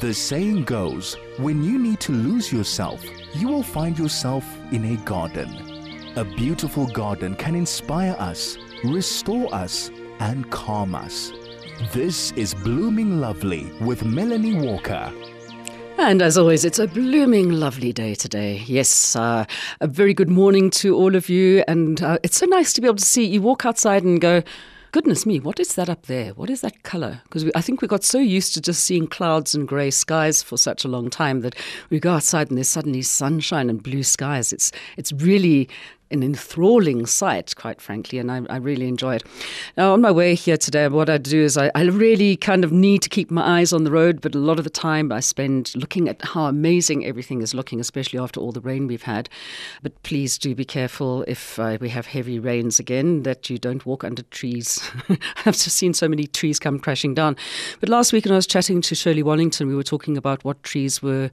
The saying goes when you need to lose yourself, you will find yourself in a garden. A beautiful garden can inspire us, restore us, and calm us. This is Blooming Lovely with Melanie Walker. And as always, it's a blooming, lovely day today. Yes, uh, a very good morning to all of you. And uh, it's so nice to be able to see you walk outside and go, goodness me, what is that up there? What is that color? Because I think we got so used to just seeing clouds and grey skies for such a long time that we go outside and there's suddenly sunshine and blue skies. It's it's really an enthralling sight, quite frankly, and I, I, really enjoy it. Now, on my way here today, what I do is I, I, really kind of need to keep my eyes on the road, but a lot of the time I spend looking at how amazing everything is looking, especially after all the rain we've had. But please do be careful if uh, we have heavy rains again that you don't walk under trees. I've just seen so many trees come crashing down. But last week, when I was chatting to Shirley Wallington, we were talking about what trees were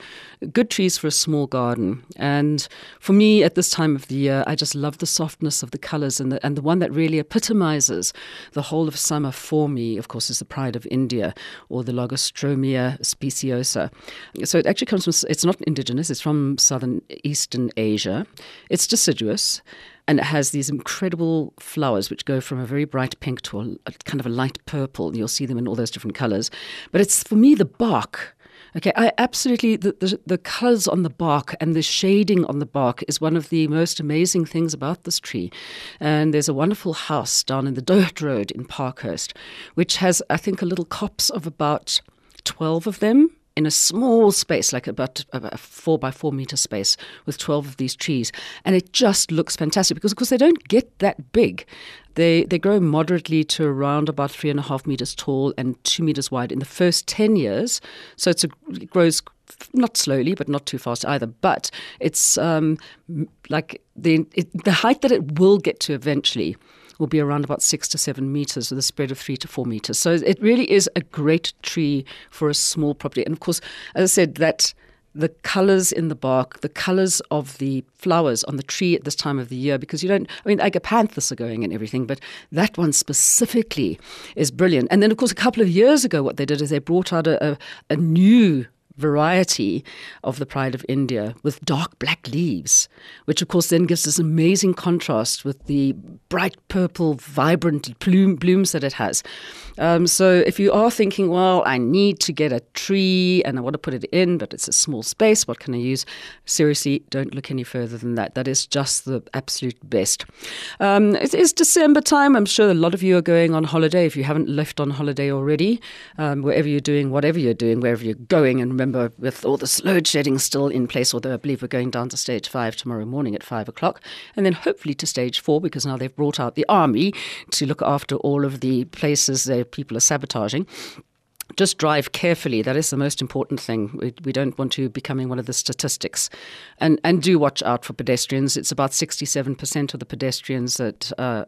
good trees for a small garden. And for me, at this time of the year, I just just love the softness of the colours, and the, and the one that really epitomizes the whole of summer for me, of course, is the pride of India or the Lagerstroemia speciosa. So it actually comes from, it's not indigenous, it's from southern eastern Asia. It's deciduous and it has these incredible flowers which go from a very bright pink to a, a, kind of a light purple. You'll see them in all those different colors. But it's for me the bark Okay, I absolutely the, the, the colors on the bark and the shading on the bark is one of the most amazing things about this tree. And there's a wonderful house down in the dirt road in Parkhurst, which has I think a little copse of about twelve of them in a small space, like about a four by four meter space, with 12 of these trees. And it just looks fantastic because, of course, they don't get that big. They, they grow moderately to around about three and a half meters tall and two meters wide in the first 10 years. So a, it grows not slowly, but not too fast either. But it's um, like the, it, the height that it will get to eventually will be around about six to seven meters with a spread of three to four meters. So it really is a great tree for a small property. And of course, as I said, that the colors in the bark, the colors of the flowers on the tree at this time of the year, because you don't, I mean, agapanthus are going and everything, but that one specifically is brilliant. And then, of course, a couple of years ago, what they did is they brought out a, a, a new variety of the Pride of India with dark black leaves, which of course then gives this amazing contrast with the bright purple, vibrant bloom, blooms that it has. Um, so if you are thinking, well, I need to get a tree and I want to put it in, but it's a small space, what can I use? Seriously, don't look any further than that. That is just the absolute best. Um, it is December time. I'm sure a lot of you are going on holiday. If you haven't left on holiday already, um, wherever you're doing, whatever you're doing, wherever you're going, and remember remember with all the load shedding still in place, although I believe we're going down to stage five tomorrow morning at five o'clock, and then hopefully to stage four because now they've brought out the army to look after all of the places that people are sabotaging just drive carefully. That is the most important thing. We, we, don't want to becoming one of the statistics, and and do watch out for pedestrians. It's about sixty-seven percent of the pedestrians that uh,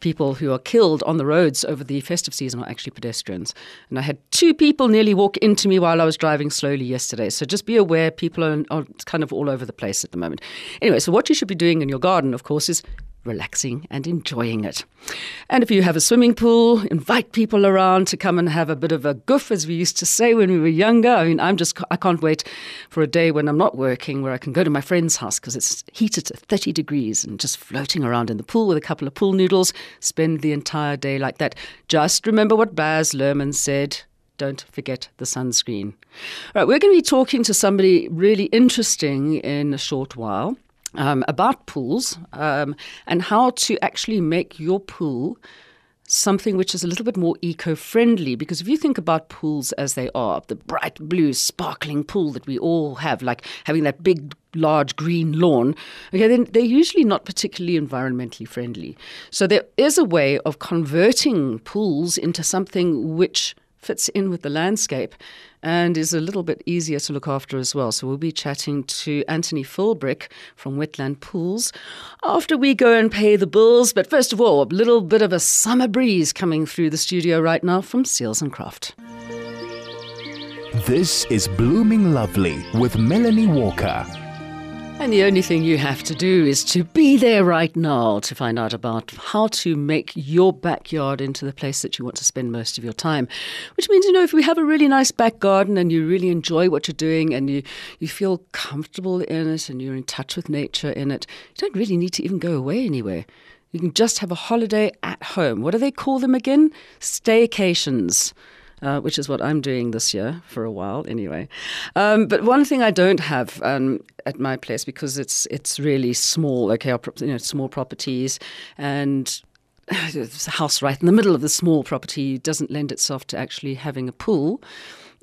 people who are killed on the roads over the festive season are actually pedestrians. And I had two people nearly walk into me while I was driving slowly yesterday. So just be aware, people are, are kind of all over the place at the moment. Anyway, so what you should be doing in your garden, of course, is relaxing and enjoying it. And if you have a swimming pool, invite people around to come and have a bit of a goof, as we used to say when we were younger. I mean, I'm just, I can't wait for a day when I'm not working where I can go to my friend's house because it's heated to 30 degrees and just floating around in the pool with a couple of pool noodles, spend the entire day like that. Just remember what Baz Luhrmann said don't forget the sunscreen. All right, we're going to be talking to somebody really interesting in a short while um, about pools um, and how to actually make your pool something which is a little bit more eco-friendly. Because if you think about pools as they are the bright blue sparkling pool that we all have like having that big large green lawn okay then they're usually not particularly environmentally friendly. So there is a way of converting pools into something which fits in with the landscape and is a little bit easier to look after as well. So we'll be chatting to Anthony Philbrick from Wetland Pools after we go and pay the bills. But first of all, a little bit of a summer breeze coming through the studio right now from Seals and Crofts. This is Blooming Lovely with Melanie Walker. And the only thing you have to do is to be there right now to find out about how to make your backyard into the place that you want to spend most of your time. Which means, you know, if we have a really nice back garden and you really enjoy what you're doing and you, you feel comfortable in it and you're in touch with nature in it, you don't really need to even go away anywhere. You can just have a holiday at home. What do they call them again? Staycations uh, which is what I'm doing this year for a while anyway. Um, but one thing I don't have um, at my place because it's it's really small. Okay, you know, small properties and. There's a house right in the middle of the small property doesn't lend itself to actually having a pool.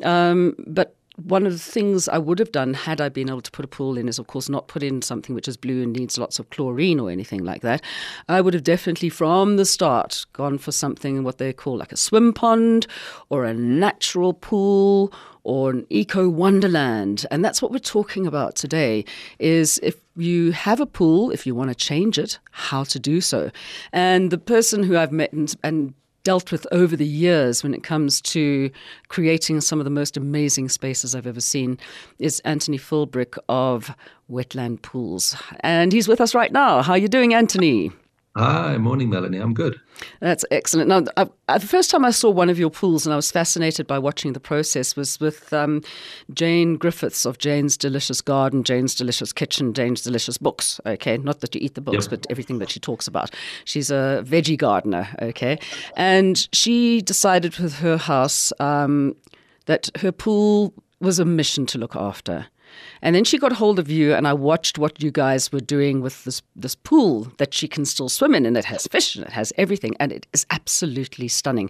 Um, but one of the things I would have done had I been able to put a pool in is, of course, not put in something which is blue and needs lots of chlorine or anything like that. I would have definitely, from the start, gone for something what they call like a swim pond or a natural pool or an eco wonderland. And that's what we're talking about today is if you have a pool, if you want to change it, how to do so. And the person who I've met and, and dealt with over the years when it comes to creating some of the most amazing spaces I've ever seen is Anthony Philbrick of Wetland Pools. And he's with us right now. How are you doing, Anthony? Hi, morning, Melanie. I'm good. That's excellent. Now, I, I, the first time I saw one of your pools and I was fascinated by watching the process was with um, Jane Griffiths of Jane's Delicious Garden, Jane's Delicious Kitchen, Jane's Delicious Books. Okay, not that you eat the books, yep. but everything that she talks about. She's a veggie gardener. Okay, and she decided with her house um, that her pool was a mission to look after. And then she got hold of you, and I watched what you guys were doing with this this pool that she can still swim in, and it has fish and it has everything, and it is absolutely stunning.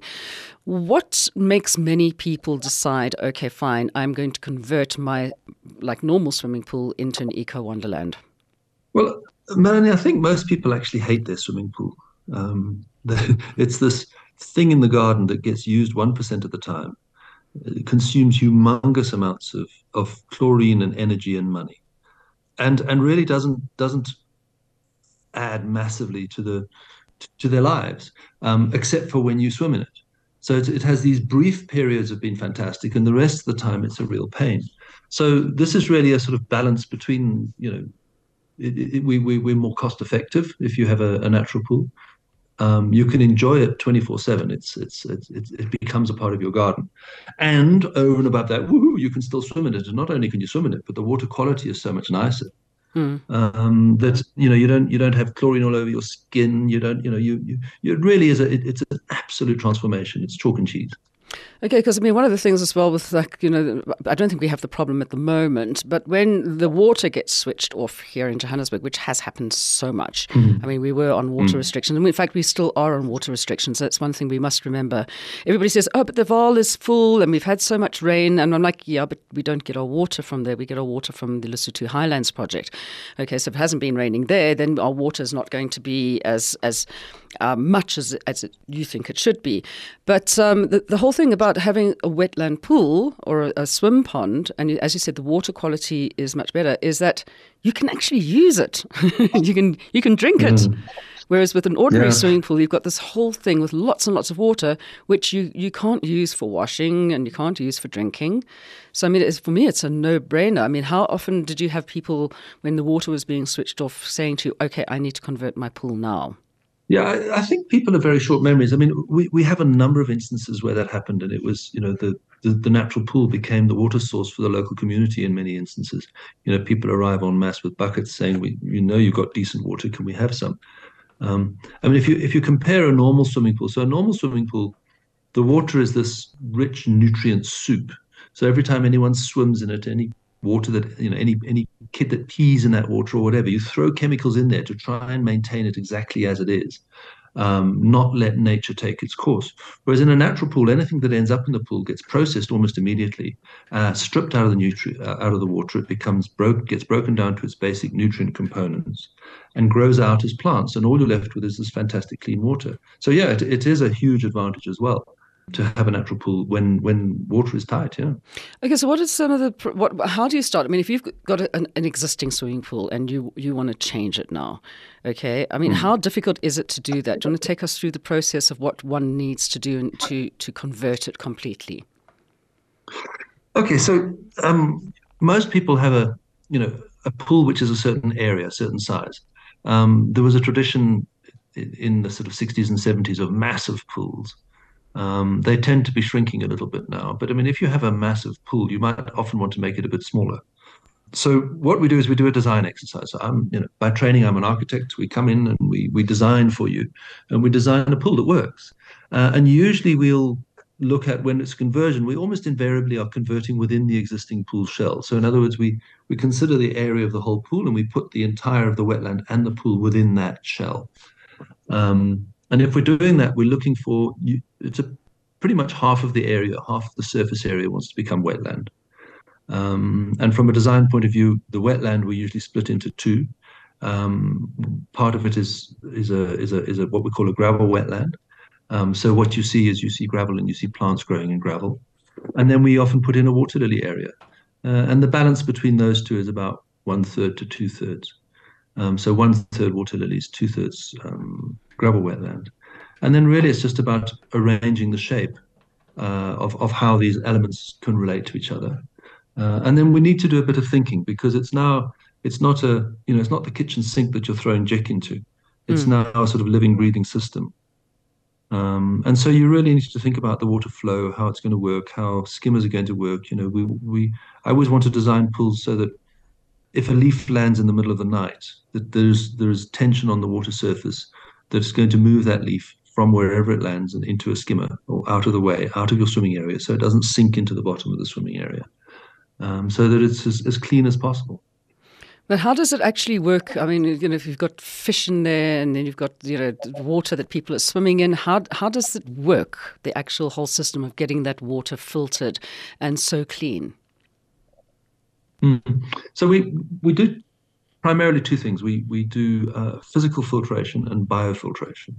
What makes many people decide, okay, fine, I'm going to convert my like normal swimming pool into an eco wonderland? Well, Melanie, I think most people actually hate their swimming pool. Um, it's this thing in the garden that gets used one percent of the time it consumes humongous amounts of, of chlorine and energy and money, and and really doesn't doesn't add massively to the to their lives, um, except for when you swim in it. So it, it, has these brief periods of being fantastic, and the rest of the time it's a real pain. So this is really a sort of balance between you know. It, it, we, we, we're more cost effective if you have a, a natural pool, um, you can enjoy it 24 7 it's, it's, it's, it becomes a part of your garden. And over and above that woohoo, you can still swim in it. And not only can you swim in it but the water quality is so much nicer. Hmm. um, that you know you don't you don't have chlorine all over your skin. You don't you know you, you, you it really is a, it, it's an absolute transformation. It's chalk and cheese Okay, because I mean, one of the things as well with like, you know, I don't think we have the problem at the moment, but when the water gets switched off here in Johannesburg, which has happened so much, mm. I mean, we were on water mm. restrictions. And in fact, we still are on water restrictions. That's one thing we must remember. Everybody says, oh, but the Vaal is full and we've had so much rain. And I'm like, yeah, but we don't get our water from there. We get our water from the Lesotho Highlands project. Okay, so if it hasn't been raining there, then our water is not going to be as, as uh, much as, as it, you think it should be. But um, the, the whole thing about about having a wetland pool or a, a swim pond, and as you said, the water quality is much better, is that you can actually use it. you can you can drink it. Mm. Whereas with an ordinary yeah. swimming pool, you've got this whole thing with lots and lots of water, which you, you can't use for washing and you can't use for drinking. So, I mean, for me, it's a no brainer. I mean, how often did you have people, when the water was being switched off, saying to you, okay, I need to convert my pool now? Yeah, I, I, think people have very short memories. I mean, we, we have a number of instances where that happened, and it was, you know, the, the, the natural pool became the water source for the local community in many instances. You know, people arrive en masse with buckets saying, "We, you know, you've got decent water. Can we have some?" Um, I mean, if you if you compare a normal swimming pool, so a normal swimming pool, the water is this rich nutrient soup. So every time anyone swims in it, any water that you know any any kid that pees in that water or whatever you throw chemicals in there to try and maintain it exactly as it is um, not let nature take its course. Whereas in a natural pool anything that ends up in the pool gets processed almost immediately uh, stripped out of the nutri- uh, out of the water. It becomes broke gets broken down to its basic nutrient components and grows out as plants. And all you're left with is this fantastic clean water. So yeah it, it is a huge advantage as well to have a natural pool when when water is tight. Yeah. Okay, so what is some of the what? How do you start? I mean, if you've got an, an existing swimming pool and you you want to change it now, okay. I mean, mm. how difficult is it to do that? Do you want to take us through the process of what one needs to do to to convert it completely? Okay, so um, most people have a you know a pool which is a certain area, a certain size. Um, there was a tradition in the sort of 60s and 70s of massive pools. Um, they tend to be shrinking a little bit now, but I mean, if you have a massive pool, you might often want to make it a bit smaller. So what we do is we do a design exercise. So I'm, you know, by training, I'm an architect. We come in and we we design for you, and we design a pool that works. Uh, and usually we'll look at when it's conversion, we almost invariably are converting within the existing pool shell. So in other words, we we consider the area of the whole pool and we put the entire of the wetland and the pool within that shell. Um, and if we're doing that, we're looking for it's a pretty much half of the area, half of the surface area wants to become wetland. Um, and from a design point of view, the wetland we usually split into two. Um, part of it is is a is a is a what we call a gravel wetland, um, so what you see is you see gravel and you see plants growing in gravel. And then we often put in a water lily area. Uh, and the balance between those two is about one third to two thirds. Um, so one third water lilies, two thirds um, gravel wetland. And then really it's just about arranging the shape uh, of, of how these elements can relate to each other. Uh, and then we need to do a bit of thinking because it's now, it's not a, you know, it's not the kitchen sink that you're throwing Jik into. It's mm. now a sort of living, breathing system. Um, and so you really need to think about the water flow, how it's going to work, how skimmers are going to work. You know, we we I always want to design pools so that if a leaf lands in the middle of the night, that there's there's tension on the water surface that's going to move that leaf from wherever it lands and into a skimmer or out of the way, out of your swimming area, so it doesn't sink into the bottom of the swimming area, um, so that it's as, as clean as possible. But how does it actually work? I mean, you know, if you've got fish in there and then you've got you know water that people are swimming in, how how does it work? The actual whole system of getting that water filtered and so clean. Mm. So we we do primarily two things. We we do uh, physical filtration and biofiltration.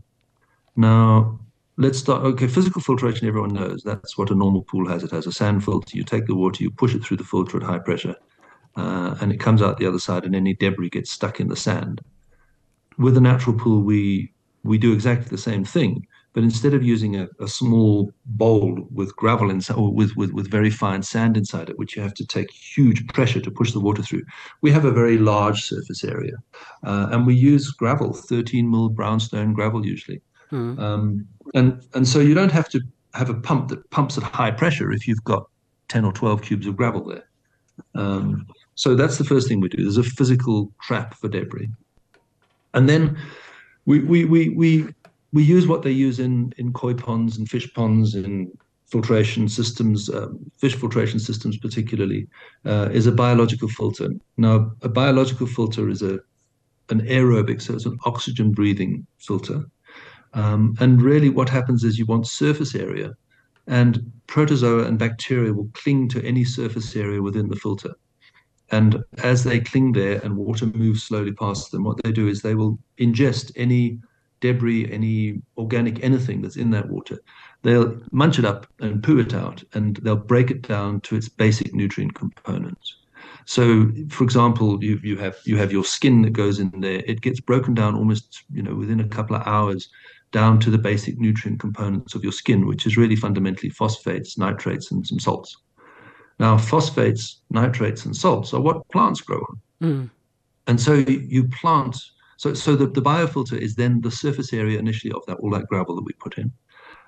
Now, let's start. Okay, physical filtration, everyone knows that's what a normal pool has. It has a sand filter. You take the water, you push it through the filter at high pressure, uh, and it comes out the other side, and any debris gets stuck in the sand. With a natural pool, we we do exactly the same thing, but instead of using a, a small bowl with gravel inside, or with, with with very fine sand inside it, which you have to take huge pressure to push the water through, we have a very large surface area, uh, and we use gravel, 13 mil brownstone gravel usually, mm. um, and and so you don't have to have a pump that pumps at high pressure if you've got 10 or 12 cubes of gravel there. Um, so that's the first thing we do. There's a physical trap for debris. And then we we we we, we use what they use in, in koi ponds and fish ponds in filtration systems, um, fish filtration systems particularly, uh, is a biological filter. Now, a biological filter is a an aerobic, so it's an oxygen breathing filter. Um, and really, what happens is you want surface area, and protozoa and bacteria will cling to any surface area within the filter. And as they cling there and water moves slowly past them, what they do is they will ingest any debris, any organic anything that's in that water. They'll munch it up and poo it out, and they'll break it down to its basic nutrient components. So, for example, you, you have you have your skin that goes in there. It gets broken down almost you know within a couple of hours down to the basic nutrient components of your skin, which is really fundamentally phosphates, nitrates, and some salts. Now, phosphates, nitrates, and salts are what plants grow on. Mm. And so you plant, so, so the, the biofilter is then the surface area initially of that all that gravel that we put in.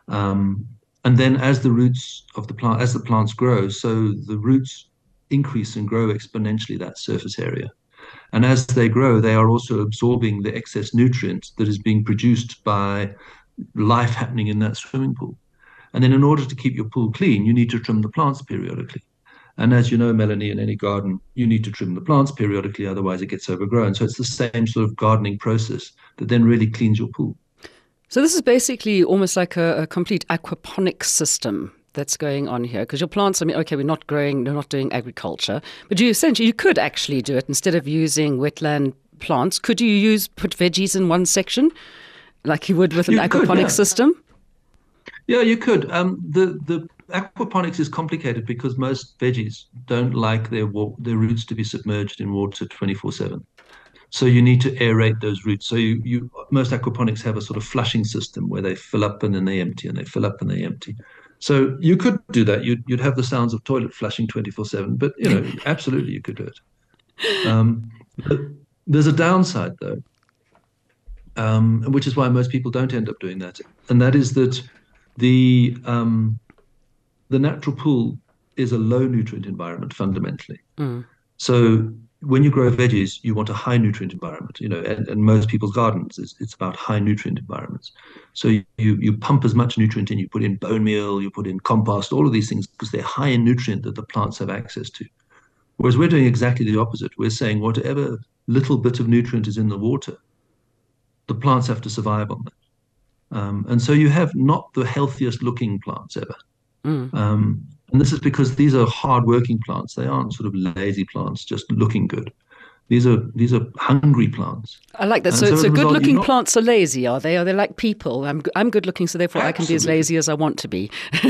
Um, and then as the roots of the plant, as the plants grow, so the roots increase and grow exponentially that surface area. And as they grow, they are also absorbing the excess nutrients that is being produced by life happening in that swimming pool. And then, in order to keep your pool clean, you need to trim the plants periodically. And as you know, Melanie, in any garden, you need to trim the plants periodically, otherwise it gets overgrown. So it's the same sort of gardening process that then really cleans your pool. So this is basically almost like a, a complete aquaponics system that's going on here because your plants i mean okay we're not growing we're not doing agriculture but you essentially you could actually do it instead of using wetland plants could you use put veggies in one section like you would with an you aquaponics could, yeah. system yeah you could um, the the aquaponics is complicated because most veggies don't like their their roots to be submerged in water 24/7. So you need to aerate those roots. So you, you most aquaponics have a sort of flushing system where they fill up and then they empty and they fill up and they empty. So you could do that. You'd you'd have the sounds of toilet flushing 24/7, but you know, absolutely you could do it. Um, there's a downside though, um, which is why most people don't end up doing that, and that is that the um, the natural pool is a low nutrient environment fundamentally. Mm. So when you grow veggies, you want a high nutrient environment, you know, and, and most people's gardens is it's about high nutrient environments. So you, you pump as much nutrient in, you put in bone meal, you put in compost, all of these things because they're high in nutrient that the plants have access to. Whereas we're doing exactly the opposite. We're saying whatever little bit of nutrient is in the water, the plants have to survive on that. Um, and so you have not the healthiest looking plants ever. Mm. Um, and this is because these are hard-working plants. They aren't sort of lazy plants just looking good. These are these are hungry plants. I like that. so, so, so good-looking plants are lazy, are they? Are they like people? I'm I'm good-looking, so therefore Absolutely. I can be as lazy as I want to be.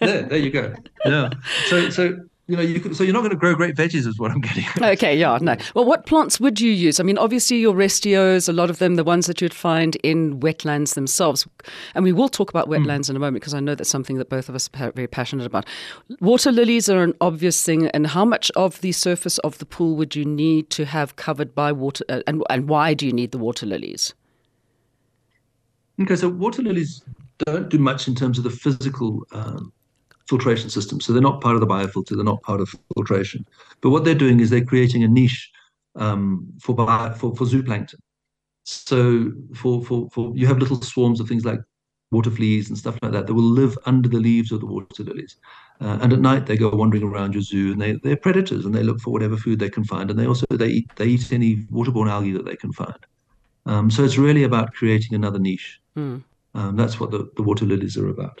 there, there you go. Yeah. So so you know, you so you're not going to grow great veggies, is what I'm getting. Okay, yeah, no. Well, what plants would you use? I mean, obviously your restios, a lot of them, the ones that you'd find in wetlands themselves, and we will talk about hmm. wetlands mm. in a moment because I know that's something that both of us are very passionate about. Water lilies are an obvious thing, and how much of the surface of the pool would you need to have covered by water, uh, and and why do you need the water lilies? Okay, so water lilies don't do much in terms of the physical. Um, filtration system. So they're not part of the biofilter, they're not part of filtration. But what they're doing is they're creating a niche um, for, for for zooplankton. So for, for for you have little swarms of things like water fleas and stuff like that that will live under the leaves of the water lilies. Uh, and at night they go wandering around your zoo and they, they're predators and they look for whatever food they can find. And they also they eat they eat any waterborne algae that they can find. Um, so it's really about creating another niche. Mm. Um, that's what the, the water lilies are about.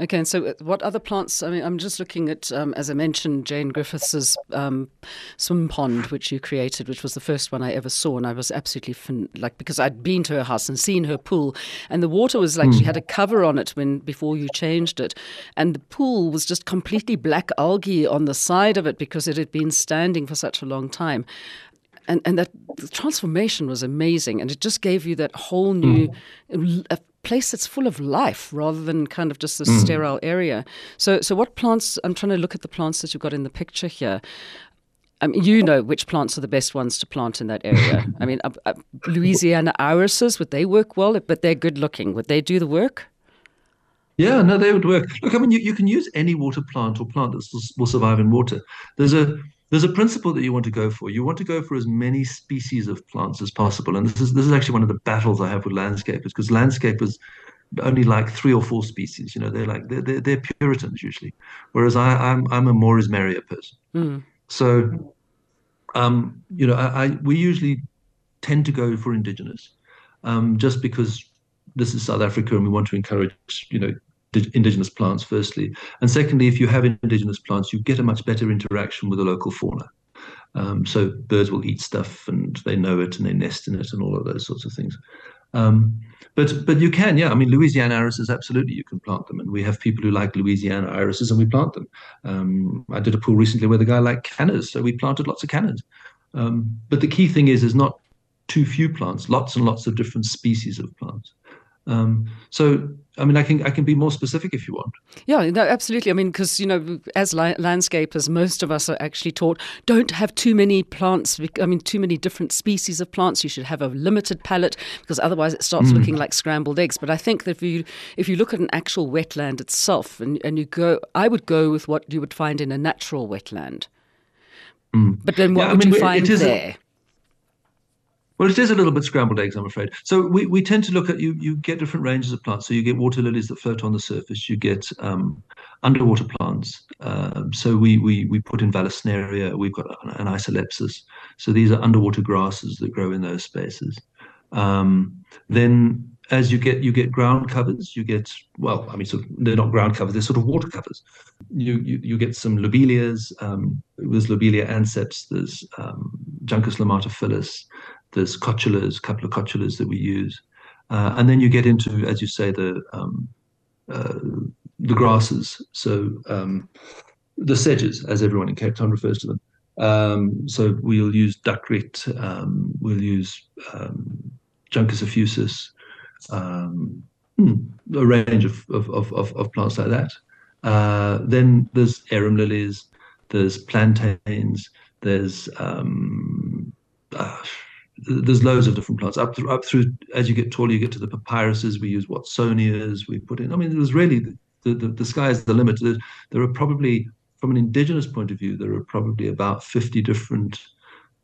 Okay, and so uh, what other plants? I mean, I'm just looking at, um, as I mentioned, Jane Griffiths' um, swim pond, which you created, which was the first one I ever saw, and I was absolutely fin- like because I'd been to her house and seen her pool, and the water was like mm. she hmm. had a cover on it when before you changed it, and the pool was just completely black algae on the side of it because it had been standing for such a long time and and that the transformation was amazing, and it just gave you that whole new mm place that's full of life rather than kind of just a mm. sterile area. So, so what plants? I'm trying to look at the plants that you've got in the picture here. I mean, you know which plants are the best ones to plant in that area. I mean, uh, uh, Louisiana irises would they work well? But they're good looking. Would they do the work? Yeah, no, they would work. Look, I mean, you, you can use any water plant or plant that will survive in water. There's a there's a principle that you want to go for. You want to go for as many species of plants as possible. And this is this is actually one of the battles I have with landscapers because landscapers only like three or four species. You know, they're like they're they're, they're Puritans usually, whereas I, I'm I'm a more is merrier person. Mm. So, um, you know, I, I, we usually tend to go for indigenous, um, just because this is South Africa and we want to encourage you know indigenous plants, firstly. And secondly, if you have indigenous plants, you get a much better interaction with the local fauna. Um, so birds will eat stuff and they know it and they nest in it and all of those sorts of things. Um, but but you can, yeah. I mean, Louisiana irises, absolutely, you can plant them, and we have people who like Louisiana irises, and we plant them. Um, I did a pool recently where the guy liked cannas, so we planted lots of cannas. Um, but the key thing is, is not too few plants, lots and lots of different species of plants. Um, so, I mean, I can I can be more specific if you want. Yeah, no, absolutely. I mean, because you know, as la- landscapers, most of us are actually taught don't have too many plants. I mean, too many different species of plants. You should have a limited palette because otherwise it starts mm. looking like scrambled eggs. But I think that if you if you look at an actual wetland itself, and and you go, I would go with what you would find in a natural wetland. Mm. But then what yeah, would I mean, you find there? A- well, it is a little bit scrambled eggs, I'm afraid. So we, we tend to look at you. You get different ranges of plants. So you get water lilies that float on the surface. You get um, underwater plants. Um, so we, we we put in Vallisneria. We've got an, an isolepis. So these are underwater grasses that grow in those spaces. Um, then as you get you get ground covers, you get well, I mean, sort of, they're not ground covers; they're sort of water covers. You you, you get some lobelias. Um, there's lobelia anceps. There's um, Juncus lomatophyllus there's cotulas, a couple of cotulas that we use. Uh, and then you get into, as you say, the um, uh, the grasses. So um, the sedges, as everyone in Cape Town refers to them. Um, so we'll use dakriet, um, we'll use um, Juncus effusus, um, hmm, a range of, of, of, of, plants like that. Uh, then there's arum lilies, there's plantains, There's um, uh, there's loads of different plants. Up through, up through as you get taller you get to the papyruses. We use watsonias we put in i mean it was really the, the, the sky is the limit. There, there are probably from an indigenous point of view there are probably about 50 different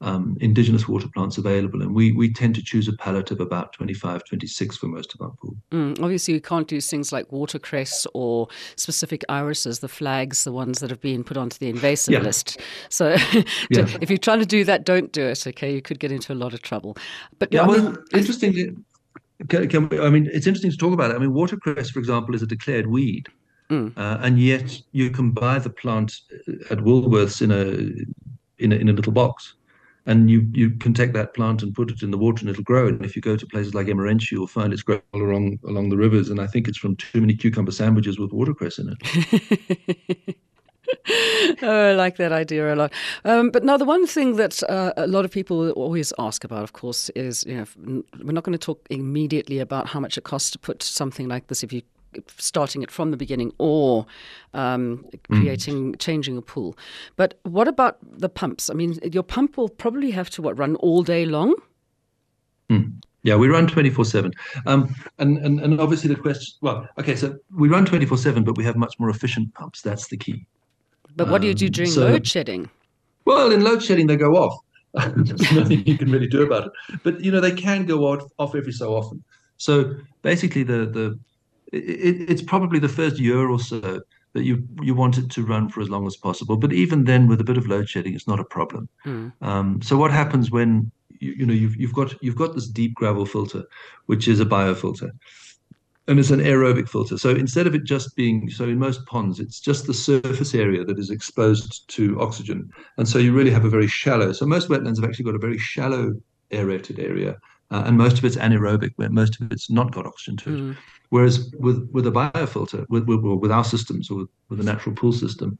um, indigenous water plants available. And we, we tend to choose a palette of about 25, 26 for most of our pool. Mm, obviously, you can't do things like watercress or specific irises, the flags, the ones that have been put onto the invasive yeah. list. So yeah. if you're trying to do that, don't do it, okay? You could get into a lot of trouble. But yeah, I mean, well, interesting. Can, can we, I mean, it's interesting to talk about it. I mean, watercress, for example, is a declared weed. Mm. Uh, and yet you can buy the plant at Woolworths in a in a, in a little box and you you can take that plant and put it in the water and it'll grow. And if you go to places like Emmarentia, you'll find it's growing along along the rivers. And I think it's from too many cucumber sandwiches with watercress in it. oh, I like that idea a lot. Um, but now, the one thing that uh, a lot of people always ask about, of course, is you know we're not going to talk immediately about how much it costs to put something like this if you starting it from the beginning or um, creating, mm. changing a pool. But what about the pumps? I mean, your pump will probably have to what run all day long. Mm. Yeah, we run 24 7. Um, and, and, and obviously, the question well, okay, so we run 24 7, but we have much more efficient pumps. That's the key. But what do you do um, during so, load shedding? Well, in load shedding, they go off. There's nothing you can really do about it. But, you know, they can go off, off every so often. So basically, the, the it, it's probably the first year or so that you you want it to run for as long as possible. But even then, with a bit of load shedding, it's not a problem. Mm. Um, so what happens when you, you know you've you've got you've got this deep gravel filter, which is a biofilter, and it's an aerobic filter. So instead of it just being so in most ponds, it's just the surface area that is exposed to oxygen, and so you really have a very shallow. So most wetlands have actually got a very shallow aerated area, uh, and most of it's anaerobic, where most of it's not got oxygen to it. Mm. Whereas with with a biofilter, with with, with our systems or with, with a natural pool system,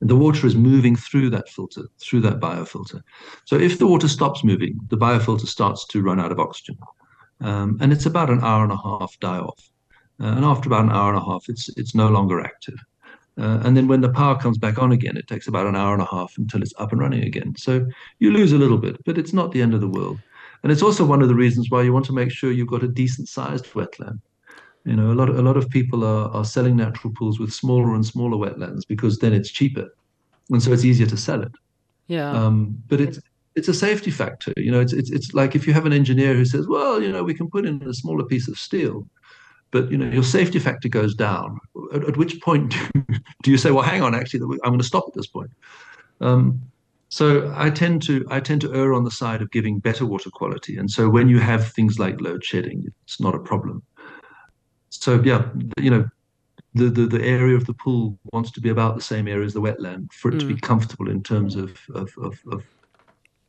the water is moving through that filter, through that biofilter. So if the water stops moving, the biofilter starts to run out of oxygen, um, and it's about an hour and a half die off. Uh, and after about an hour and a half, it's it's no longer active. Uh, and then when the power comes back on again, it takes about an hour and a half until it's up and running again. So you lose a little bit, but it's not the end of the world. And it's also one of the reasons why you want to make sure you've got a decent sized wetland. You know, a lot of, a lot of people are, are selling natural pools with smaller and smaller wetlands because then it's cheaper, and so it's easier to sell it. Yeah. Um, but it's it's a safety factor. You know, it's, it's it's like if you have an engineer who says, well, you know, we can put in a smaller piece of steel, but you know, your safety factor goes down. At, at which point do you say, well, hang on, actually, I'm going to stop at this point? Um, so I tend to I tend to err on the side of giving better water quality, and so when you have things like load shedding, it's not a problem. So yeah, you know, the, the, the area of the pool wants to be about the same area as the wetland for it mm. to be mm. comfortable in terms of, of, of, of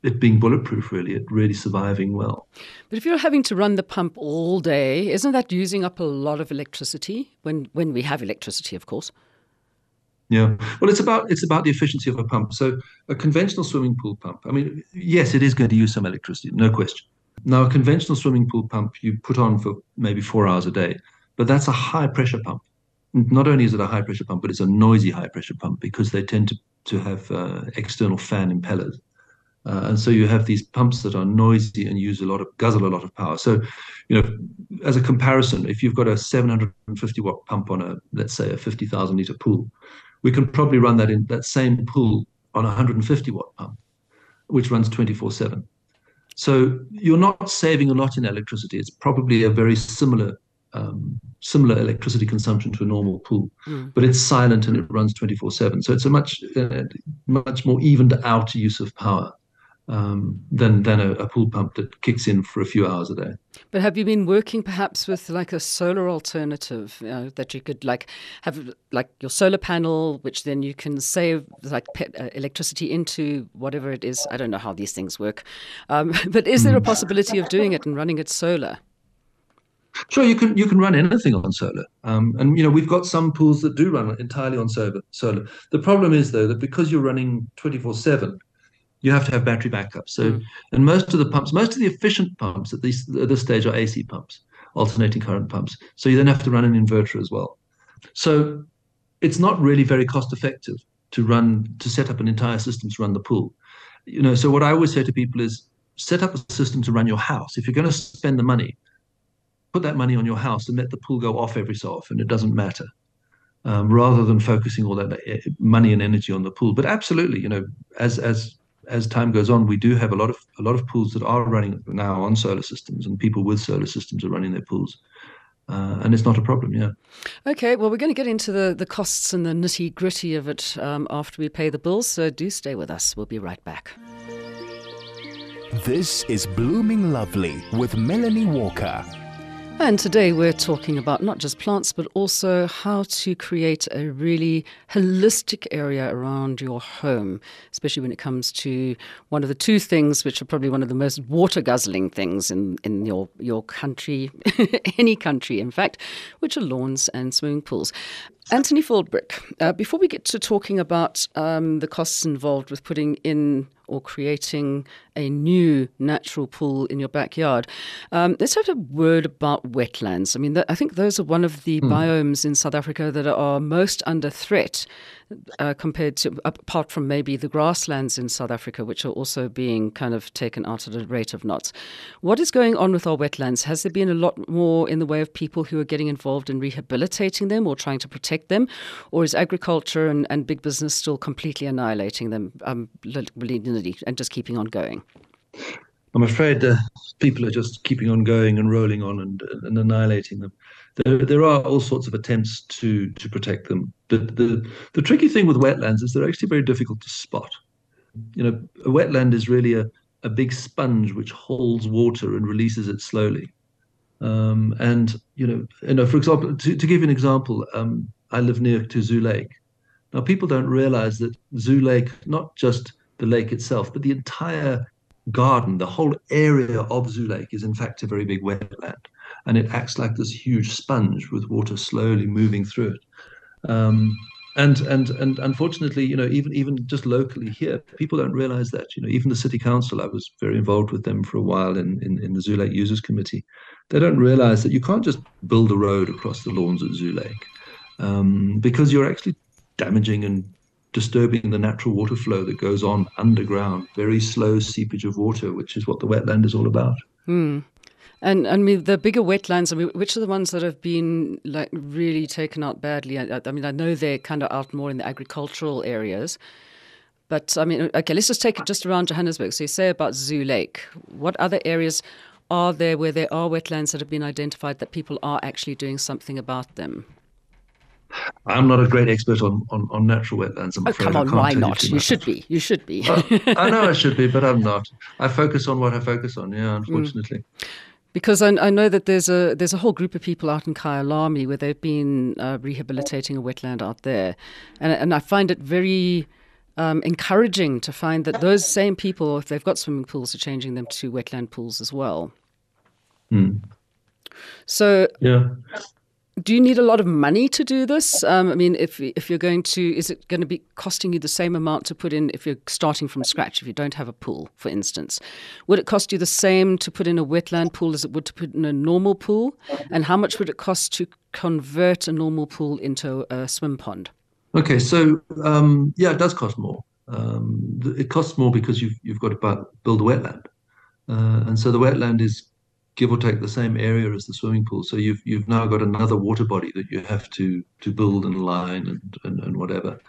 it being bulletproof, really, it really surviving well. But if you're having to run the pump all day, isn't that using up a lot of electricity? When when we have electricity, of course. Yeah, well, it's about it's about the efficiency of a pump. So a conventional swimming pool pump. I mean, yes, it is going to use some electricity, no question. Now, a conventional swimming pool pump you put on for maybe four hours a day, but that's a high pressure pump. Not only is it a high pressure pump, but it's a noisy high pressure pump because they tend to to have uh, external fan impellers. Uh, and so you have these pumps that are noisy and use a lot of guzzle a lot of power. So, you know, as a comparison, if you've got a 750 watt pump on a let's say a 50,000 liter pool, we can probably run that in that same pool on a 150 watt pump, which runs 24 7. So you're not saving a lot in electricity. It's probably a very similar um, similar electricity consumption to a normal pool, mm. but it's silent and it runs 24 7. So it's a much uh, much more evened out use of power um, than than a, a, pool pump that kicks in for a few hours a day. But have you been working perhaps with like a solar alternative you know, that you could like have like your solar panel, which then you can save like pe- uh, electricity into whatever it is. I don't know how these things work, um, but is there a hmm. possibility of doing it and running it solar? Sure, you can you can run anything on solar, um, and you know we've got some pools that do run entirely on solar. Solar. The problem is though that because you're running twenty four seven, you have to have battery backup. So, mm. and most of the pumps, most of the efficient pumps at this at this stage are AC pumps, alternating current pumps. So you then have to run an inverter as well. So, it's not really very cost effective to run to set up an entire system to run the pool. You know, so what I always say to people is set up a system to run your house. If you're going to spend the money, put that money on your house and let the pool go off every so often. It doesn't matter. Um, rather than focusing all that eh, money and energy on the pool. But absolutely, you know, as as as time goes on, we do have a lot of a lot of pools that are running now on solar systems, and people with solar systems are running their pools. Uh, and it's not a problem, yeah. Okay, well, we're going to get into the, the costs and the nitty gritty of it um, after we pay the bills, so do stay with us. We'll be right back. This is Blooming Lovely with Melanie Walker. And today we're talking about not just plants, but also how to create a really holistic area around your home, especially when it comes to one of the two things which are probably one of the most water guzzling things in, in your, your country, any country, in fact, which are lawns and swimming pools. Anthony Philbrick, uh, before we get to talking about um, the costs involved with putting in or creating a new natural pool in your backyard. Um, let's have a word about wetlands. I mean, th- I think those are one of the mm. biomes in South Africa that are most under threat uh, compared to, apart from maybe the grasslands in South Africa, which are also being kind of taken out at a rate of knots. What is going on with our wetlands? Has there been a lot more in the way of people who are getting involved in rehabilitating them or trying to protect them? Or is agriculture and, and big business still completely annihilating them um, and just keeping on going? I'm afraid uh, people are just keeping on going and rolling on and, and annihilating them. There, there are all sorts of attempts to to protect them, but the the tricky thing with wetlands is they're actually very difficult to spot. You know, a wetland is really a, a big sponge which holds water and releases it slowly. Um, and you know, you know, for example, to, to give you an example, um, I live near to Zoo Lake. Now, people don't realize that Zoo Lake, not just the lake itself, but the entire garden, the whole area of Zoo Lake is in fact a very big wetland and it acts like this huge sponge with water slowly moving through it. Um, and and and unfortunately, you know, even even just locally here, people don't realize that. You know, even the city council, I was very involved with them for a while in in, in the Zoo Lake Users Committee. They don't realize that you can't just build a road across the lawns at Zoo Lake um, because you're actually damaging and disturbing the natural water flow that goes on underground, very slow seepage of water, which is what the wetland is all about. Mm. And I mean, the bigger wetlands. I mean, which are the ones that have been like really taken out badly? I, I mean, I know they're kind of out more in the agricultural areas, but I mean, okay, let's just take it just around Johannesburg. So you say about Zoo Lake. What other areas are there where there are wetlands that have been identified that people are actually doing something about them? I'm not a great expert on, on, on natural wetlands. I'm oh, come on, why not? You, you should be. You should be. uh, I know I should be, but I'm not. I focus on what I focus on. Yeah, unfortunately. Mm. Because I, I, know that there's a there's a whole group of people out in Kyalami where they've been uh, rehabilitating a wetland out there, and and I find it very um, encouraging to find that those same people, if they've got swimming pools, are changing them to wetland pools as well. Mm. So yeah, do you need a lot of money to do this? Um, I mean, if if you're going to, is it going to be costing you the same amount to put in if you're starting from scratch? If you don't have a pool, for instance, would it cost you the same to put in a wetland pool as it would to put in a normal pool? And how much would it cost to convert a normal pool into a swim pond? Okay, so um, yeah, it does cost more. Um, it costs more because you've you've got to build a wetland, uh, and so the wetland is give or take the same area as the swimming pool. So you've you've now got another water body that you have to to build and line and and, and whatever.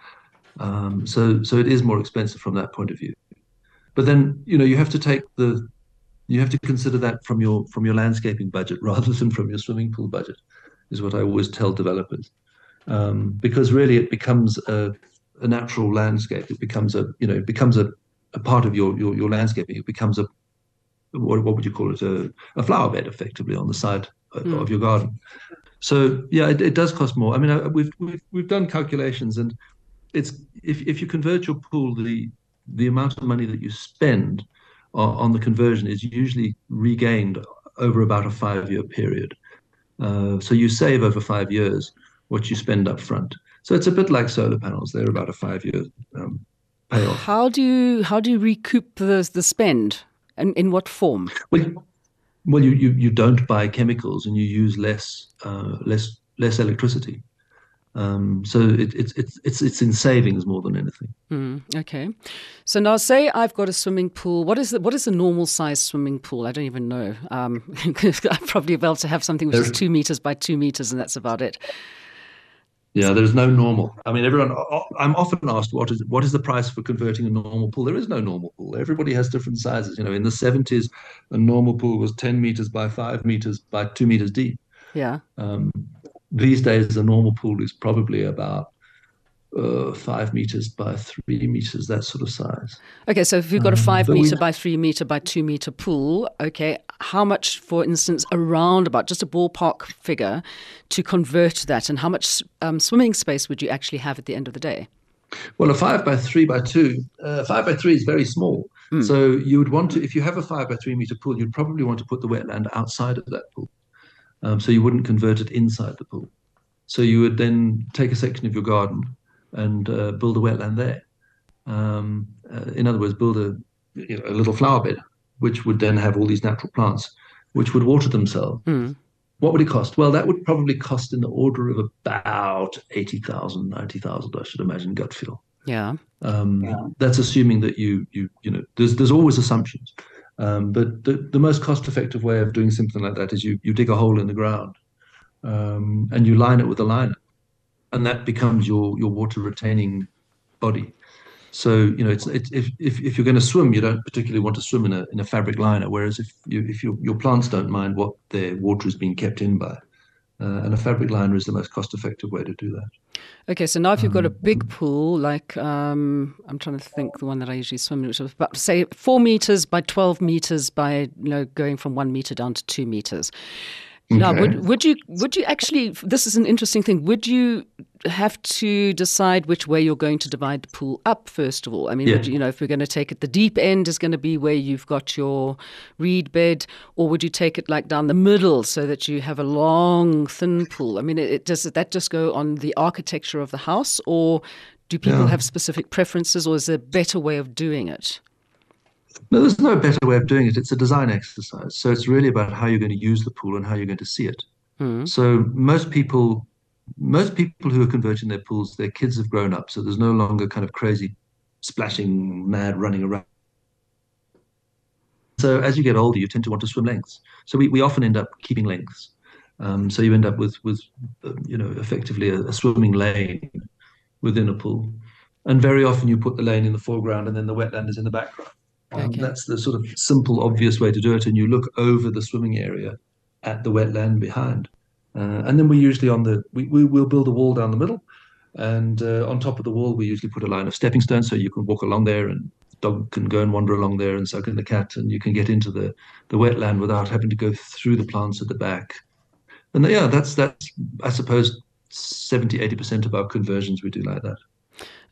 Um, so so it is more expensive from that point of view. But then you know you have to take the you have to consider that from your from your landscaping budget rather than from your swimming pool budget, is what I always tell developers. Um, because really it becomes a, a natural landscape. It becomes a you know it becomes a, a part of your, your your landscaping. It becomes a what, what would you call it? A, a flower bed effectively on the side mm. of your garden. So yeah it, it, does cost more. I mean I, we've, we've we've done calculations and it's if, if you convert your pool the the amount of money that you spend on, on the conversion is usually regained over about a five year period. Uh, so you save over five years what you spend up front. So it's a bit like solar panels. They're about a five year um, payoff. How do you how do you recoup the the spend and in what form? Well, well, you, you, you don't buy chemicals and you use less uh, less less electricity. Um, so it, it, it's it's it's in savings more than anything. Mm, okay, so now say I've got a swimming pool. What is the what is the normal size swimming pool? I don't even know. Um, I'm probably able to have something which is two meters by two meters, and that's about it. Yeah, there's no normal. I mean, everyone. I'm often asked what is what is the price for converting a normal pool. There is no normal pool. Everybody has different sizes. You know, in the 70s, a normal pool was 10 meters by five meters by two meters deep. Yeah. Um, these days, a normal pool is probably about uh, five meters by three meters, that sort of size. Okay, so if you've got a um, five meter we, by three meter by two meter pool, okay, how much, for instance, around about just a ballpark figure to convert that, and how much um, swimming space would you actually have at the end of the day? Well, a five by three by two, uh, five by three is very small. Mm. So you would want to, if you have a five by three meter pool, you'd probably want to put the wetland outside of that pool. Um, so you wouldn't convert it inside the pool. So you would then take a section of your garden and uh, build a wetland there. Um, uh, in other words, build a, you know, a little flower bed, which would then have all these natural plants, which would water themselves. Mm. What would it cost? Well, that would probably cost in the order of about 80,000, 90,000, I should imagine, gut feel. Yeah. Um, yeah. That's assuming that you, you, you know, there's, there's always assumptions. Um, but the, the most cost effective way of doing something like that is you, you dig a hole in the ground um, and you line it with a liner. And that becomes your, your water retaining body. So you know, it's, it's if, if if you're going to swim, you don't particularly want to swim in a in a fabric liner. Whereas if you if your your plants don't mind what their water is being kept in by, uh, and a fabric liner is the most cost effective way to do that. Okay, so now if you've got a um, big pool, like um, I'm trying to think the one that I usually swim in, which is about say four meters by twelve meters by you know going from one meter down to two meters. Okay. Now, would, would you would you actually? This is an interesting thing. Would you have to decide which way you're going to divide the pool up first of all? I mean, yeah. you, you, know, if we're going to take it, the deep end is going to be where you've got your reed bed, or would you take it like down the middle so that you have a long, thin pool? I mean, it, it does that just go on the architecture of the house, or do people yeah. have specific preferences, or is there a better way of doing it? No, there's no better way of doing it. It's a design exercise. So it's really about how you're going to use the pool and how you're going to see it. Mm-hmm. So most people, most people who are converting their pools, their kids have grown up. So there's no longer kind of crazy, splashing, mad running around. So as you get older, you tend to want to swim lengths. So we, we often end up keeping lengths. Um, so you end up with with uh, you know effectively a, a swimming lane within a pool, and very often you put the lane in the foreground and then the wetland is in the background. Um, okay. That's the sort of simple, obvious way to do it. And you look over the swimming area at the wetland behind. Uh, and then we usually on the we, we will build a wall down the middle, and uh, on top of the wall we usually put a line of stepping stones so you can walk along there and the dog can go and wander along there and suck in the cat and you can get into the the wetland without having to go through the plants at the back. And yeah, that's that's I suppose 70 80 percent of our conversions we do like that.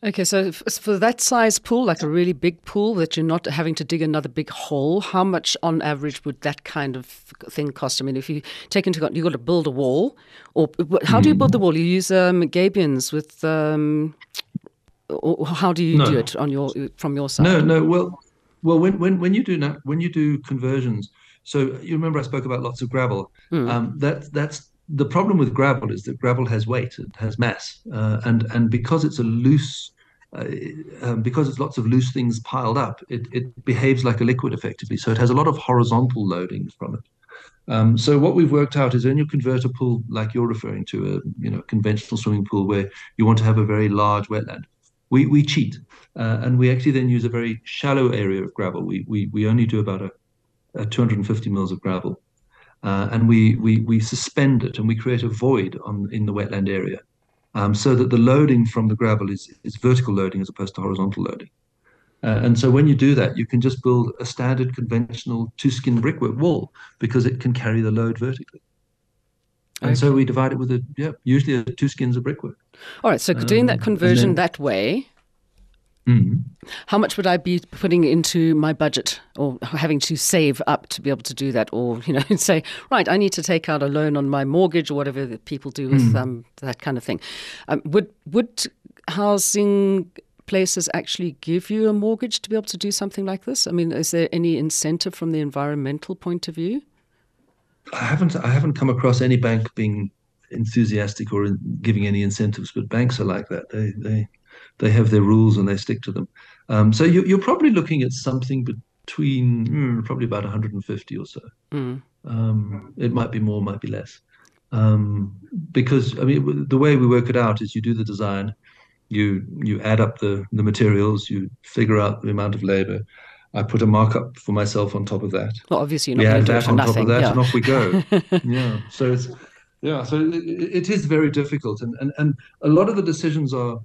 Okay, so for that size pool, like a really big pool that you're not having to dig another big hole, how much on average would that kind of thing cost? I mean, if you take into account you've got to build a wall, or how do you build the wall? You use um, gabions with, um, or how do you no. do it on your from your side? No, no. Well, well, when when when you do that, when you do conversions, so you remember I spoke about lots of gravel. Mm. Um, that that's the problem with gravel is that gravel has weight, it has mass, uh, and and because it's a loose, uh, um, because it's lots of loose things piled up, it, it behaves like a liquid effectively. So it has a lot of horizontal loading from it. Um, so what we've worked out is when you convert a pool like you're referring to, a you know conventional swimming pool where you want to have a very large wetland, we we cheat, uh, and we actually then use a very shallow area of gravel. We we we only do about a, a 250 mils of gravel uh, and we, we, we suspend it and we create a void on, in the wetland area um, so that the loading from the gravel is, is vertical loading as opposed to horizontal loading. Uh, and so when you do that, you can just build a standard conventional two skin brickwork wall because it can carry the load vertically. And okay. so we divide it with a, yeah, usually a two skins of brickwork. All right. So doing that um, conversion then, that way, Mm-hmm. How much would I be putting into my budget or having to save up to be able to do that? Or, you know, say, right, I need to take out a loan on my mortgage or whatever that people do with mm. um, that kind of thing. Um, would, would housing places actually give you a mortgage to be able to do something like this? I mean, is there any incentive from the environmental point of view? I haven't I haven't come across any bank being enthusiastic or giving any incentives, but banks are like that. They they they have their rules and they stick to them. Um, so you, are probably looking at something between mm, probably about 150 or so. Mm. Um, it might be more, might be less. Um, because I mean, the way we work it out is you do the design, you you add up the the materials, you figure out the amount of labor. I put a markup for myself on top of that. Well, obviously, you're not going to do it for on nothing. top of that, yeah. and off we go. yeah. So it's yeah. So it, it is very difficult, and, and and a lot of the decisions are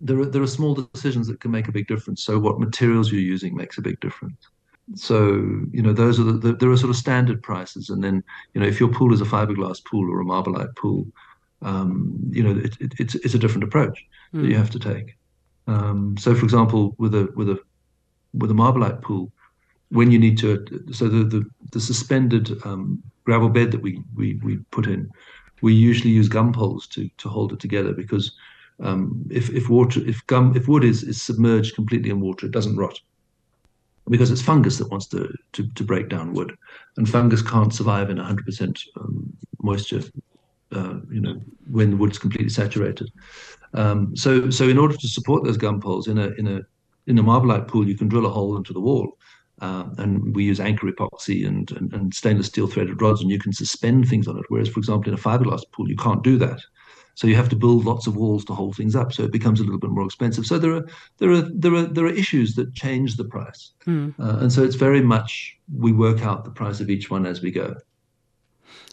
there are there are small decisions that can make a big difference. So what materials you're using makes a big difference. So you know those are the, the, there are sort of standard prices, and then you know if your pool is a fiberglass pool or a Marbelite pool, um, you know it, it, it's it's a different approach mm. that you hmm. have to take. Um, so for example, with a with a with a Marbelite pool, when you need to, so the the, the suspended um, gravel bed that we, we we put in, we usually use gum poles to to hold it together because um, if if water if gum if wood is is submerged completely in water, it doesn't rot because it's fungus that wants to, to, to break down wood, and fungus can't survive in 100% um, moisture. Uh, you know, when the wood's completely saturated. Um, so, so in order to support those gum poles in a in a in a Marbelite pool, you can drill a hole into the wall, uh, and we use anchor epoxy and, and, and stainless steel threaded rods, and you can suspend things on it. Whereas, for example, in a fiberglass pool, you can't do that. So you have to build lots of walls to hold things up. So it becomes a little bit more expensive. So there are there are there are there are issues that change the price, mm. uh, and so it's very much we work out the price of each one as we go.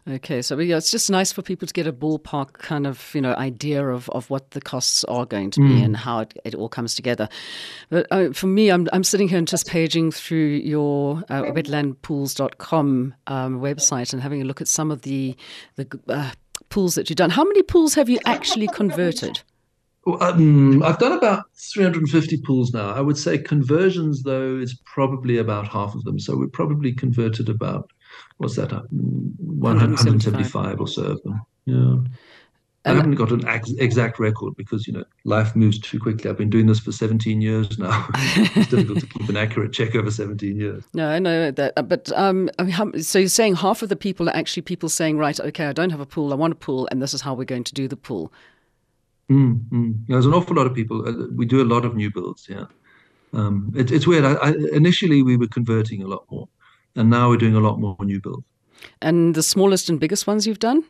Okay, so yeah, it's just nice for people to get a ballpark kind of you know idea of, of what the costs are going to be mm. and how it, it, all comes together. But uh, for me, I'm I'm sitting here and just paging through your uh, wetlandpools.com um, website and having a look at some of the the uh, pools that you've done. How many pools have you actually converted? Um, I've done about 350 pools now. I would say conversions, though, is probably about half of them. So we probably converted about, what's that, 175 or so of them. Yeah. I haven't got an exact record because you know life moves too quickly. I've been doing this for 17 years now. it's difficult to keep an accurate check over 17 years. No, I know that, uh, but um, I mean, so you're saying half of the people are actually people saying, right, okay, I don't have a pool, I want a pool, and this is how we're going to do the pool. Mm, mm. There's an awful lot of people. Uh, we do a lot of new builds. Yeah, um, it, it's weird. I, I, initially, we were converting a lot more, and now we're doing a lot more new builds. And the smallest and biggest ones you've done?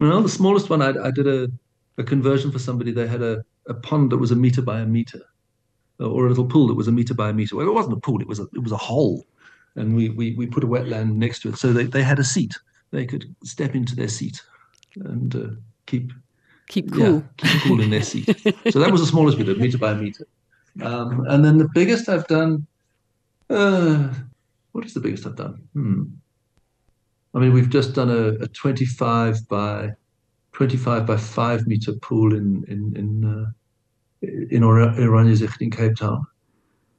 Well, the smallest one, I, I did a, a conversion for somebody. They had a, a pond that was a meter by a meter, or a little pool that was a meter by a meter. Well, it wasn't a pool; it was a it was a hole, and we we, we put a wetland next to it, so they, they had a seat. They could step into their seat and uh, keep keep cool, yeah, keep cool in their seat. so that was the smallest bit, a meter by a meter. Um, and then the biggest I've done. Uh, what is the biggest I've done? Hmm. I mean, we've just done a, a 25 by 25 by 5 meter pool in in in uh, in Oranjezicht in Cape Town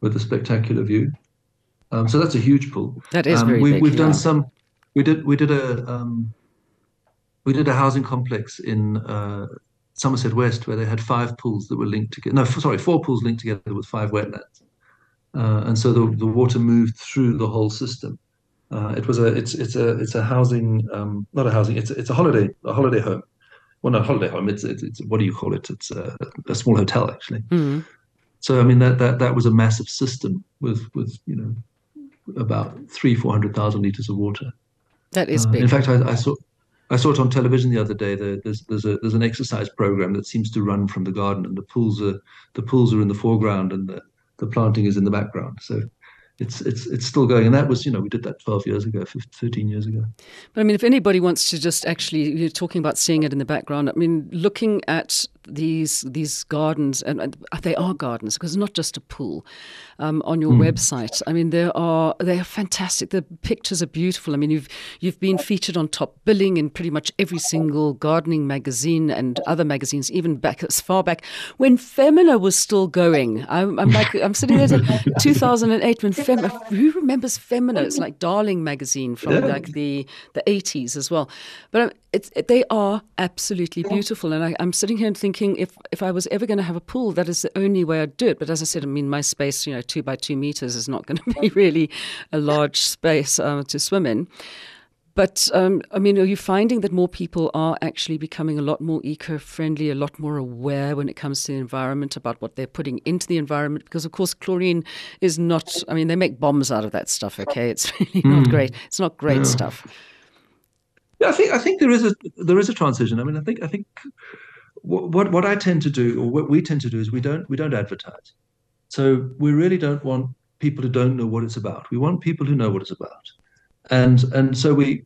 with a spectacular view. Um, so that's a huge pool. That is um, very we, big. We've yeah. done some. We did we did a um, we did a housing complex in uh, Somerset West where they had five pools that were linked together. No, sorry, four pools linked together with five wetlands, uh, and so the the water moved through the whole system. Uh, it was a it's it's a it's a housing um, not a housing it's it's a holiday a holiday home. Well, not a holiday home. It's, it's, it's what do you call it? It's a, a small hotel actually. Mm-hmm. So I mean that that that was a massive system with with you know about three four hundred thousand liters of water. That is uh, big. In fact, I, I, saw I saw it on television the other day. There's there's a there's an exercise program that seems to run from the garden, and the pools are the pools are in the foreground, and the the planting is in the background. So it's it's it's still going. And that was you know we did that 12 years ago 15, 13 years ago. But i mean if anybody wants to just actually you're talking about seeing it in the background i mean looking at these these gardens and, and they are gardens because it's not just a pool um, on your mm. website i mean there are they are fantastic the pictures are beautiful i mean you've you've been featured on top billing in pretty much every single gardening magazine and other magazines even back as far back when femina was still going i'm, I'm like i'm sitting there 2008 when Femina. who remembers Femina? It's like Darling magazine from yeah. like the the eighties as well. But um, it's it, they are absolutely beautiful, and I, am sitting here and thinking if if I was ever going to have a pool, that is the only way I'd do it. But as I said, I mean my space, you know, two by two meters is not going to be really a large space uh, to swim in. But um, I mean, are you finding that more people are actually becoming a lot more eco-friendly, a lot more aware when it comes to the environment about what they're putting into the environment? Because of course, chlorine is not. I mean, they make bombs out of that stuff. Okay, it's really not mm. great. It's not great yeah. stuff. Yeah, I think I think there is a there is a transition. I mean, I think I think what what I tend to do, or what we tend to do, is we don't we don't advertise. So we really don't want people who don't know what it's about. We want people who know what it's about, and and so we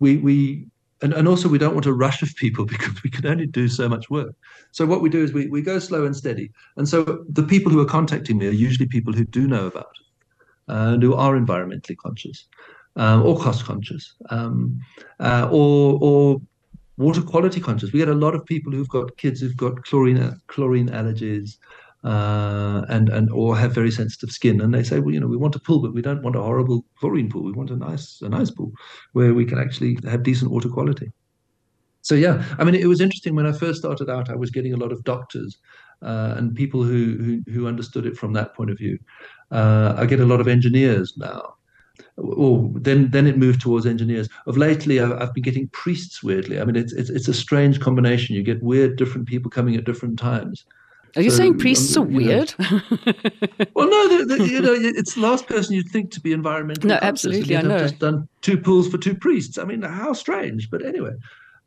we we and, and also we don't want a rush of people because we can only do so much work. So what we do is we, we go slow and steady. And so the people who are contacting me are usually people who do know about it and who are environmentally conscious um, or cost conscious um, uh, or or water quality conscious. We get a lot of people who've got kids who've got chlorine chlorine allergies uh, and and or have very sensitive skin, and they say, well, you know, we want a pool, but we don't want a horrible chlorine pool. We want a nice a nice pool where we can actually have decent water quality. So yeah, I mean, it was interesting when I first started out. I was getting a lot of doctors uh, and people who, who, who understood it from that point of view. Uh, I get a lot of engineers now. Or then then it moved towards engineers. Of lately, I've, I've been getting priests. Weirdly, I mean, it's, it's it's a strange combination. You get weird, different people coming at different times. Are you so, saying priests um, are weird? Know, well, no, they're, they're, you know, it's the last person you'd think to be environmentally no, absolutely, I know. Just done two pools for two priests. I mean, how strange. But anyway,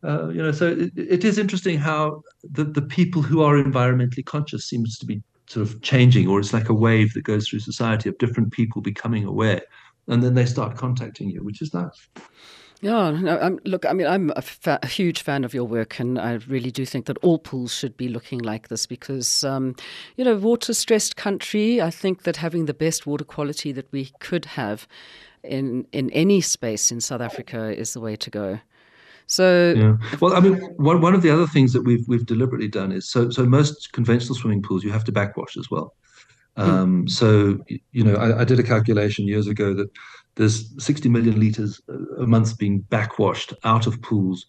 uh, you know, so it, it is interesting how the the people who are environmentally conscious seems to be sort of changing, or it's like a wave that goes through society of different people becoming aware, and then they start contacting you, which is nice. Yeah, no, I'm, look, I mean, I'm a, fa- a, huge fan of your work, and I really do think that all pools should be looking like this because, um, you know, water stressed country, I think that having the best water quality that we could have in, in any space in South Africa is the way to go. So, yeah. well, I mean, one, one of the other things that we've we've deliberately done is so so most conventional swimming pools you have to backwash as well. Hmm. Um, mm. So you know, I, I, did a calculation years ago that there's 60 million litres a month being backwashed out of pools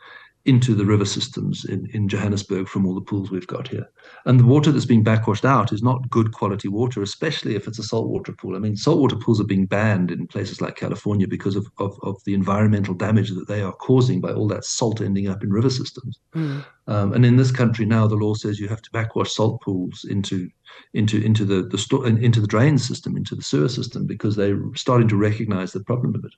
into the river systems in, in Johannesburg from all the pools we've got here. And the water that's being backwashed out is not good quality water, especially if it's a saltwater pool. I mean, saltwater pools are being banned in places like California because of, of, of the environmental damage that they are causing by all that salt ending up in river systems. Mm. Um, and in this country now, the law says you have to backwash salt pools into into into the the sto- into the drain system, into the sewer system, because they're starting to recognise the problem of it.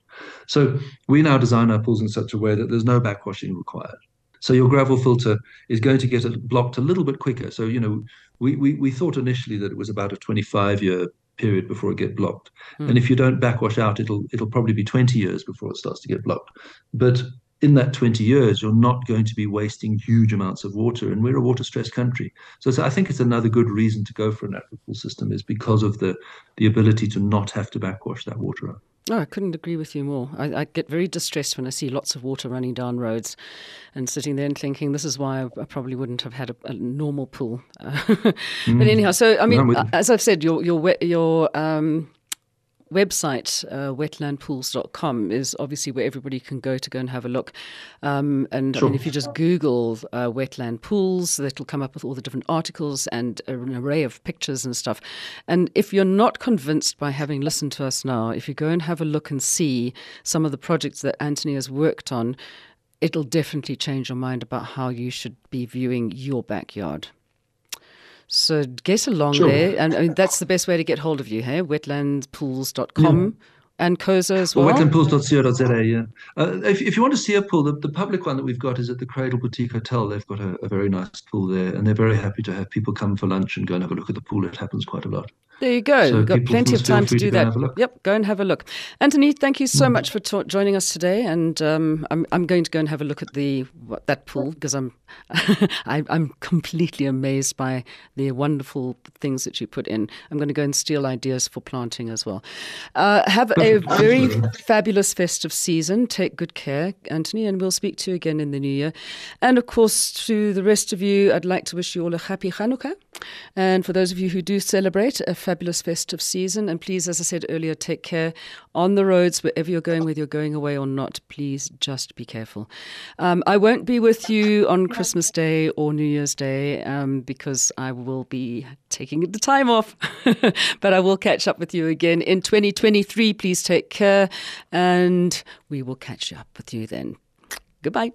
So we now design our pools in such a way that there's no backwashing required. So your gravel filter is going to get blocked a little bit quicker. So you know, we we, we thought initially that it was about a 25 year period before it get blocked, mm. and if you don't backwash out, it'll it'll probably be 20 years before it starts to get blocked. But in that 20 years, you're not going to be wasting huge amounts of water. And we're a water stressed country. So, so, I think it's another good reason to go for an aquapool system is because of the, the ability to not have to backwash that water out. Oh, I couldn't agree with you more. I, I, get very distressed when I see lots of water running down roads and sitting there and thinking, this is why I, I probably wouldn't have had a, a normal pool. mm. But anyhow, so, I mean, as I've said, your, your, your, um, website, uh, wetlandpools.com, is obviously where everybody can go to go and have a look. Um, and sure. I mean, if you just Google uh, wetland pools, that'll come up with all the different articles and an array of pictures and stuff. And if you're not convinced by having listened to us now, if you go and have a look and see some of the projects that Anthony has worked on, it'll definitely change your mind about how you should be viewing your backyard. So get along sure. there. And I mean, that's the best way to get hold of you, hey? Wetlandpools.com. Yeah. And co.za as well? well wetlandpools.co.za, yeah. Uh, if, if you want to see a pool, the, the public one that we've got is at the Cradle Boutique Hotel. They've got a, a very nice pool there, and they're very happy to have people come for lunch and go and have a look at the pool. It happens quite a lot. There you go. So We've got plenty of time to do to that. Yep, go and have a look. Anthony, thank you so mm. much for ta- joining us today. And um, I'm, I'm going to go and have a look at the what, that pool because I'm I, I'm completely amazed by the wonderful things that you put in. I'm going to go and steal ideas for planting as well. Uh, have a very fabulous festive season. Take good care, Anthony, and we'll speak to you again in the new year. And of course, to the rest of you, I'd like to wish you all a happy Hanukkah And for those of you who do celebrate a fabulous festive season, and please, as I said earlier, take care on the roads wherever you're going, whether you're going away or not. Please just be careful. Um, I won't be with you on Christmas Day or New Year's Day um, because I will be taking the time off. but I will catch up with you again in 2023. Please take care, and we will catch up with you then. Goodbye.